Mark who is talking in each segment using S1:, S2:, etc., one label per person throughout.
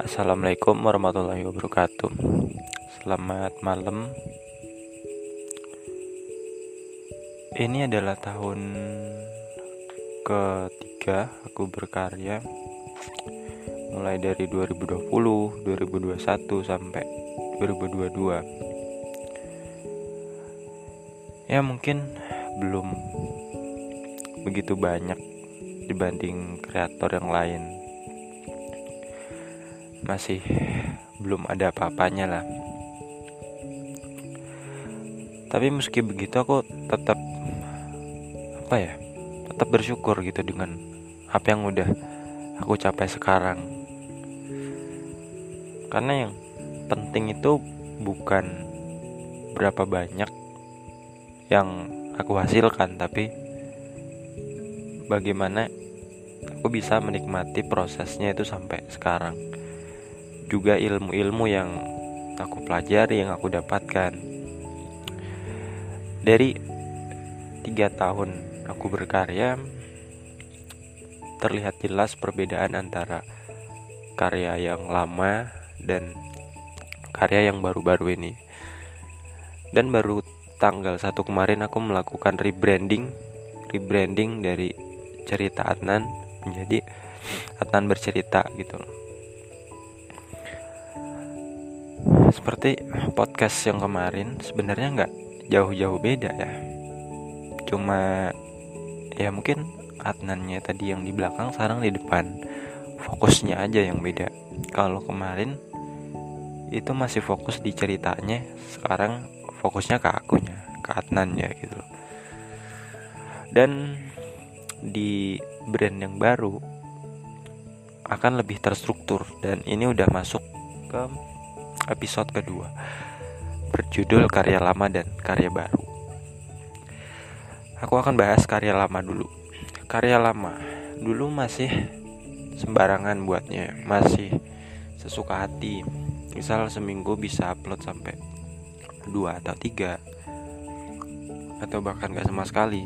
S1: Assalamualaikum warahmatullahi wabarakatuh. Selamat malam. Ini adalah tahun ketiga aku berkarya. Mulai dari 2020, 2021 sampai 2022. Ya mungkin belum begitu banyak dibanding kreator yang lain masih belum ada apa-apanya lah. Tapi meski begitu aku tetap apa ya tetap bersyukur gitu dengan apa yang udah aku capai sekarang. Karena yang penting itu bukan berapa banyak yang aku hasilkan tapi bagaimana aku bisa menikmati prosesnya itu sampai sekarang juga ilmu-ilmu yang aku pelajari yang aku dapatkan. Dari tiga tahun aku berkarya terlihat jelas perbedaan antara karya yang lama dan karya yang baru-baru ini. Dan baru tanggal satu kemarin aku melakukan rebranding rebranding dari cerita Adnan menjadi Adnan bercerita gitu seperti podcast yang kemarin sebenarnya nggak jauh-jauh beda ya. Cuma ya mungkin Adnannya tadi yang di belakang sekarang di depan. Fokusnya aja yang beda. Kalau kemarin itu masih fokus di ceritanya. Sekarang fokusnya ke akunya ke Adnannya gitu. Dan di brand yang baru akan lebih terstruktur. Dan ini udah masuk ke episode kedua berjudul karya lama dan karya baru. Aku akan bahas karya lama dulu. Karya lama dulu masih sembarangan buatnya, masih sesuka hati. Misal seminggu bisa upload sampai dua atau tiga atau bahkan gak sama sekali.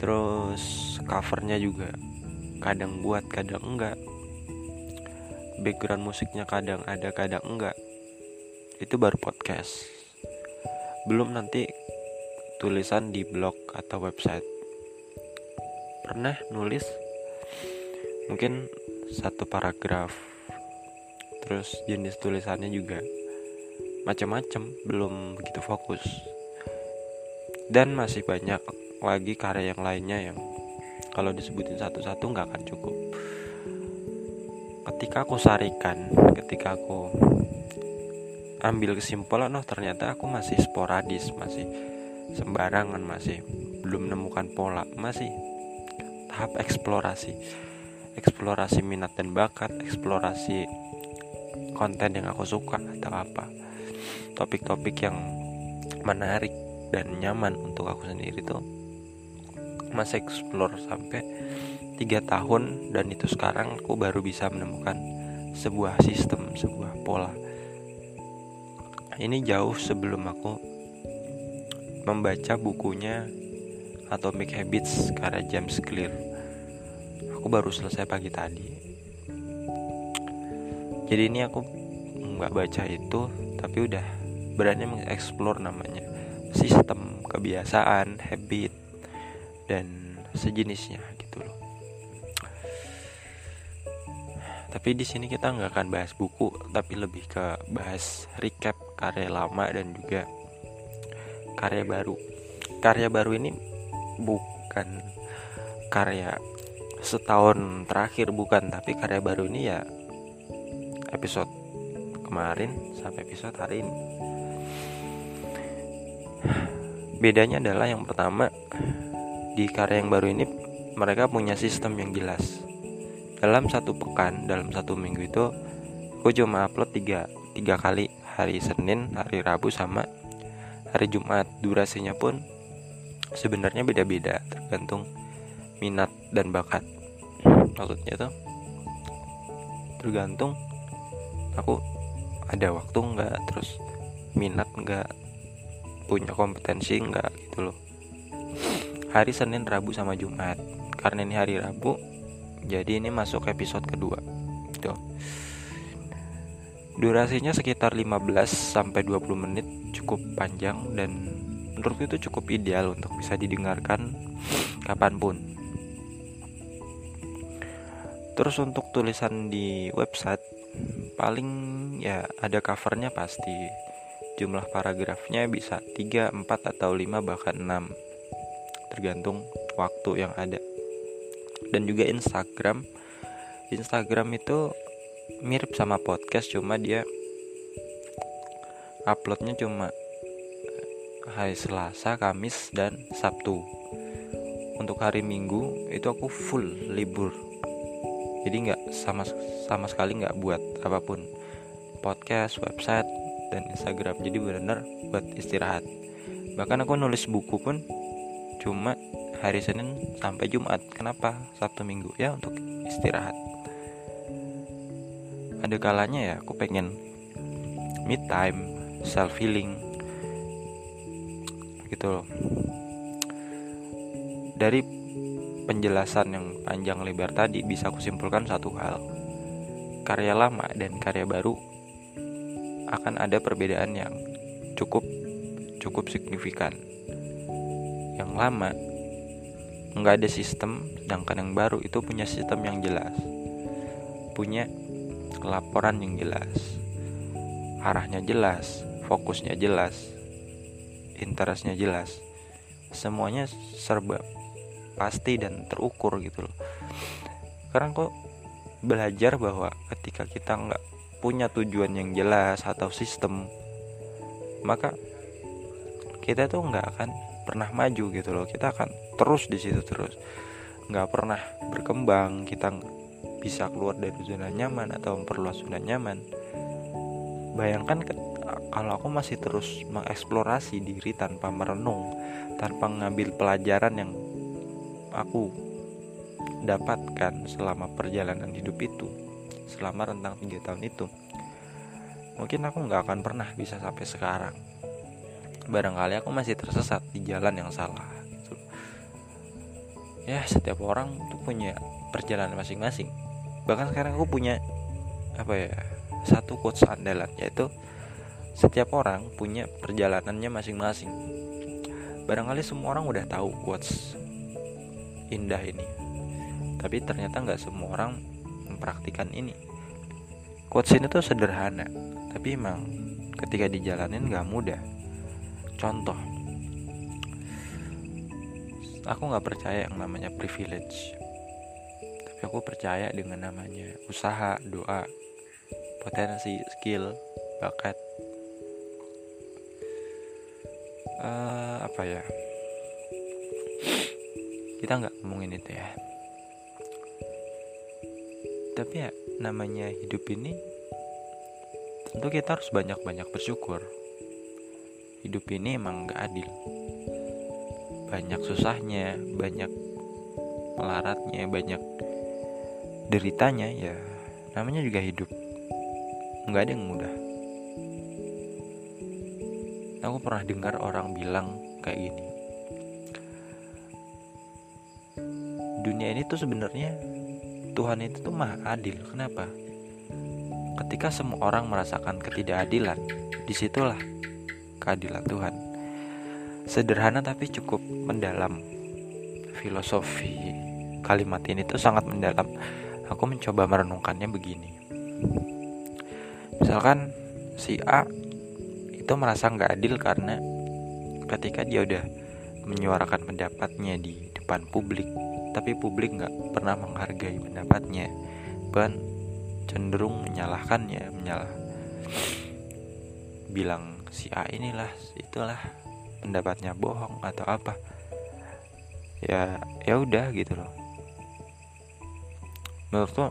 S1: Terus covernya juga kadang buat, kadang enggak background musiknya kadang ada kadang enggak. Itu baru podcast. Belum nanti tulisan di blog atau website. Pernah nulis? Mungkin satu paragraf. Terus jenis tulisannya juga macam-macam belum begitu fokus. Dan masih banyak lagi karya yang lainnya yang kalau disebutin satu-satu nggak akan cukup ketika aku sarikan ketika aku ambil kesimpulan oh ternyata aku masih sporadis masih sembarangan masih belum menemukan pola masih tahap eksplorasi. Eksplorasi minat dan bakat eksplorasi konten yang aku suka atau apa. Topik-topik yang menarik dan nyaman untuk aku sendiri tuh masih explore sampai tiga tahun dan itu sekarang aku baru bisa menemukan sebuah sistem sebuah pola. Ini jauh sebelum aku membaca bukunya Atomic Habits karya James Clear. Aku baru selesai pagi tadi. Jadi ini aku nggak baca itu tapi udah berani mengeksplor namanya. Sistem kebiasaan habit dan sejenisnya gitu loh. Tapi di sini kita nggak akan bahas buku tapi lebih ke bahas recap karya lama dan juga karya baru. Karya baru ini bukan karya setahun terakhir bukan. Tapi karya baru ini ya episode kemarin sampai episode hari ini. Bedanya adalah yang pertama di karya yang baru ini mereka punya sistem yang jelas. Dalam satu pekan dalam satu minggu itu aku cuma upload tiga tiga kali. Hari Senin hari Rabu sama hari Jumat. Durasinya pun sebenarnya beda-beda tergantung minat dan bakat. Maksudnya itu tergantung aku ada waktu nggak terus minat nggak punya kompetensi nggak gitu loh hari Senin Rabu sama Jumat. Karena ini hari Rabu jadi ini masuk episode kedua. Gitu durasinya sekitar 15 sampai 20 menit cukup panjang dan menurutku itu cukup ideal untuk bisa didengarkan kapan pun. Terus untuk tulisan di website paling ya ada covernya pasti. Jumlah paragrafnya bisa 3, 4 atau 5 bahkan 6 tergantung waktu yang ada. Dan juga Instagram. Instagram itu mirip sama podcast cuma dia uploadnya cuma hari Selasa, Kamis, dan Sabtu. Untuk hari Minggu itu aku full libur. Jadi nggak sama sama sekali nggak buat apa pun. Podcast, website, dan Instagram. Jadi benar-benar buat istirahat. Bahkan aku nulis buku pun cuma hari Senin sampai Jumat. Kenapa? Sabtu Minggu. Ya untuk istirahat. Ada kalanya ya aku pengen mid time self healing gitu loh. Dari penjelasan yang panjang lebar tadi bisa aku simpulkan satu hal. Karya lama dan karya baru akan ada perbedaan yang cukup cukup signifikan. Yang lama. Nggak ada sistem, sedangkan yang baru itu punya sistem yang jelas, punya laporan yang jelas, arahnya jelas, fokusnya jelas, interestnya jelas, semuanya serba pasti dan terukur gitu loh. Sekarang kok belajar bahwa ketika kita nggak punya tujuan yang jelas atau sistem maka kita tuh nggak akan pernah maju gitu loh. Kita akan terus di situ terus. Nggak pernah berkembang. Kita bisa keluar dari zona nyaman atau memperluas zona nyaman. Bayangkan kalau aku masih terus mengeksplorasi diri tanpa merenung tanpa mengambil pelajaran yang aku dapatkan selama perjalanan hidup itu selama rentang tiga tahun itu mungkin aku nggak akan pernah bisa sampai sekarang barangkali aku masih tersesat di jalan yang salah gitu. ya setiap orang tuh punya perjalanan masing-masing. Bahkan sekarang aku punya apa ya satu quotes andalan yaitu setiap orang punya perjalanannya masing-masing. Barangkali semua orang udah tahu quotes indah ini tapi ternyata nggak semua orang mempraktikkan ini. Quotes ini tuh sederhana tapi emang ketika dijalanin gak mudah contoh. Aku nggak percaya yang namanya privilege. Tapi aku percaya dengan namanya usaha doa potensi skill bakat. Uh, apa ya? Kita nggak ngomongin itu ya. Tapi ya namanya hidup ini tentu kita harus banyak-banyak bersyukur hidup ini emang gak adil banyak susahnya banyak melaratnya banyak deritanya ya namanya juga hidup nggak ada yang mudah aku pernah dengar orang bilang kayak gini dunia ini tuh sebenarnya Tuhan itu tuh maha adil. Kenapa? Ketika semua orang merasakan ketidakadilan, di situlah keadilan Tuhan. Sederhana tapi cukup mendalam. Filosofi kalimat ini tuh sangat mendalam. Aku mencoba merenungkannya begini. Misalkan si A itu merasa nggak adil karena ketika dia udah menyuarakan pendapatnya di depan publik tapi publik nggak pernah menghargai pendapatnya bahkan cenderung menyalahkannya menyalah bilang si A inilah itulah pendapatnya bohong atau apa. Ya ya udah gitu loh. Menurutku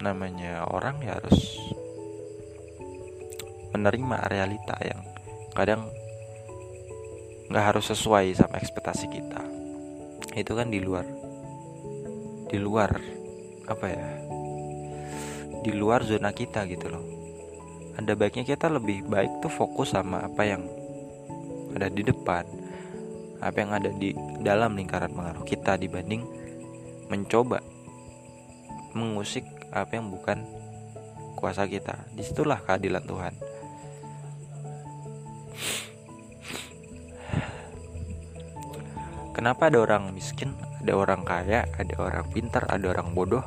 S1: namanya orang ya harus menerima realita yang kadang nggak harus sesuai sama ekspektasi kita. Itu kan di luar di luar apa ya di luar zona kita gitu loh ada baiknya kita lebih baik tuh fokus sama apa yang ada di depan apa yang ada di dalam lingkaran pengaruh kita dibanding mencoba mengusik apa yang bukan kuasa kita di situlah keadilan Tuhan Kenapa ada orang miskin, ada orang kaya, ada orang pintar, ada orang bodoh?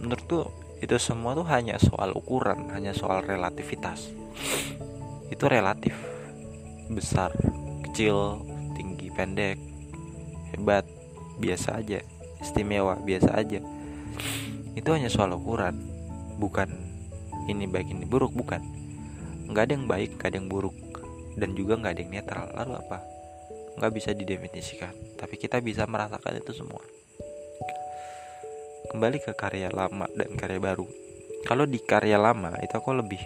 S1: Menurutku itu semua tuh hanya soal ukuran, hanya soal relativitas. Itu relatif. Besar, kecil, tinggi, pendek, hebat, biasa aja, istimewa, biasa aja. Itu hanya soal ukuran, bukan ini baik ini buruk, bukan. Nggak ada yang baik, nggak ada yang buruk, dan juga nggak ada yang netral. Lalu apa? nggak bisa didefinisikan tapi kita bisa merasakan itu semua kembali ke karya lama dan karya baru. Kalau di karya lama itu aku lebih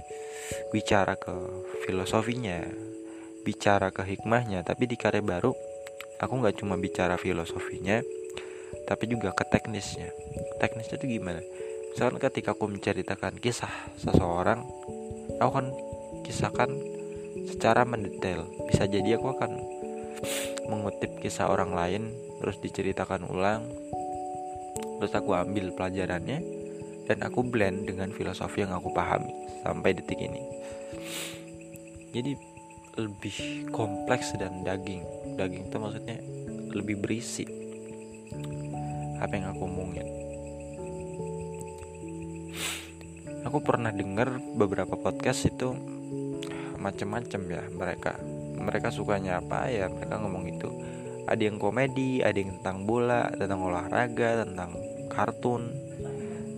S1: bicara ke filosofinya bicara ke hikmahnya. Tapi di karya baru aku nggak cuma bicara filosofinya tapi juga ke teknisnya. Teknisnya itu gimana? Misalkan ketika aku menceritakan kisah seseorang aku akan kisahkan secara mendetail. Bisa jadi aku akan mengutip kisah orang lain terus diceritakan ulang terus aku ambil pelajarannya dan aku blend dengan filosofi yang aku pahami sampai detik ini. Jadi lebih kompleks dan daging. Daging itu maksudnya lebih berisi apa yang aku omongin. Aku pernah dengar beberapa podcast itu macam-macam ya. Mereka mereka sukanya apa ya? Mereka ngomong itu ada yang komedi ada yang tentang bola tentang olahraga tentang kartun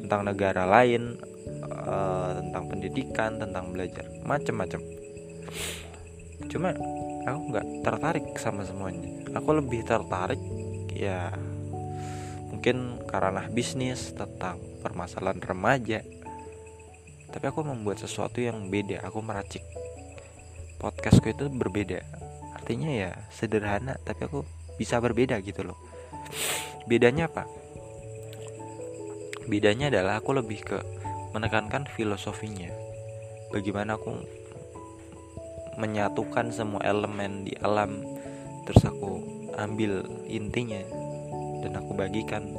S1: tentang negara lain uh, tentang pendidikan tentang belajar macam-macam cuma aku nggak tertarik sama semuanya. Aku lebih tertarik ya mungkin karena bisnis tentang permasalahan remaja. Tapi aku membuat sesuatu yang beda aku meracik. Podcastku itu berbeda. Artinya ya sederhana tapi aku bisa berbeda gitu loh. Bedanya apa? Bedanya adalah aku lebih ke menekankan filosofinya. Bagaimana aku menyatukan semua elemen di alam terus aku ambil intinya dan aku bagikan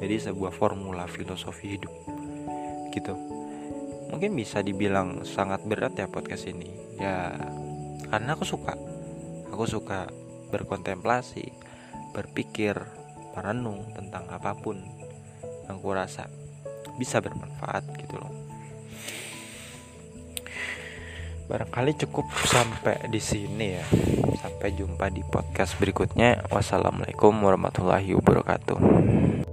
S1: jadi sebuah formula filosofi hidup gitu. Mungkin bisa dibilang sangat berat ya podcast ini. Ya karena aku suka. Aku suka berkontemplasi berpikir merenung tentang apa pun yang aku rasa bisa bermanfaat gitu loh. Barangkali cukup sampai di sini ya. Sampai jumpa di podcast berikutnya. Wassalamualaikum warahmatullahi wabarakatuh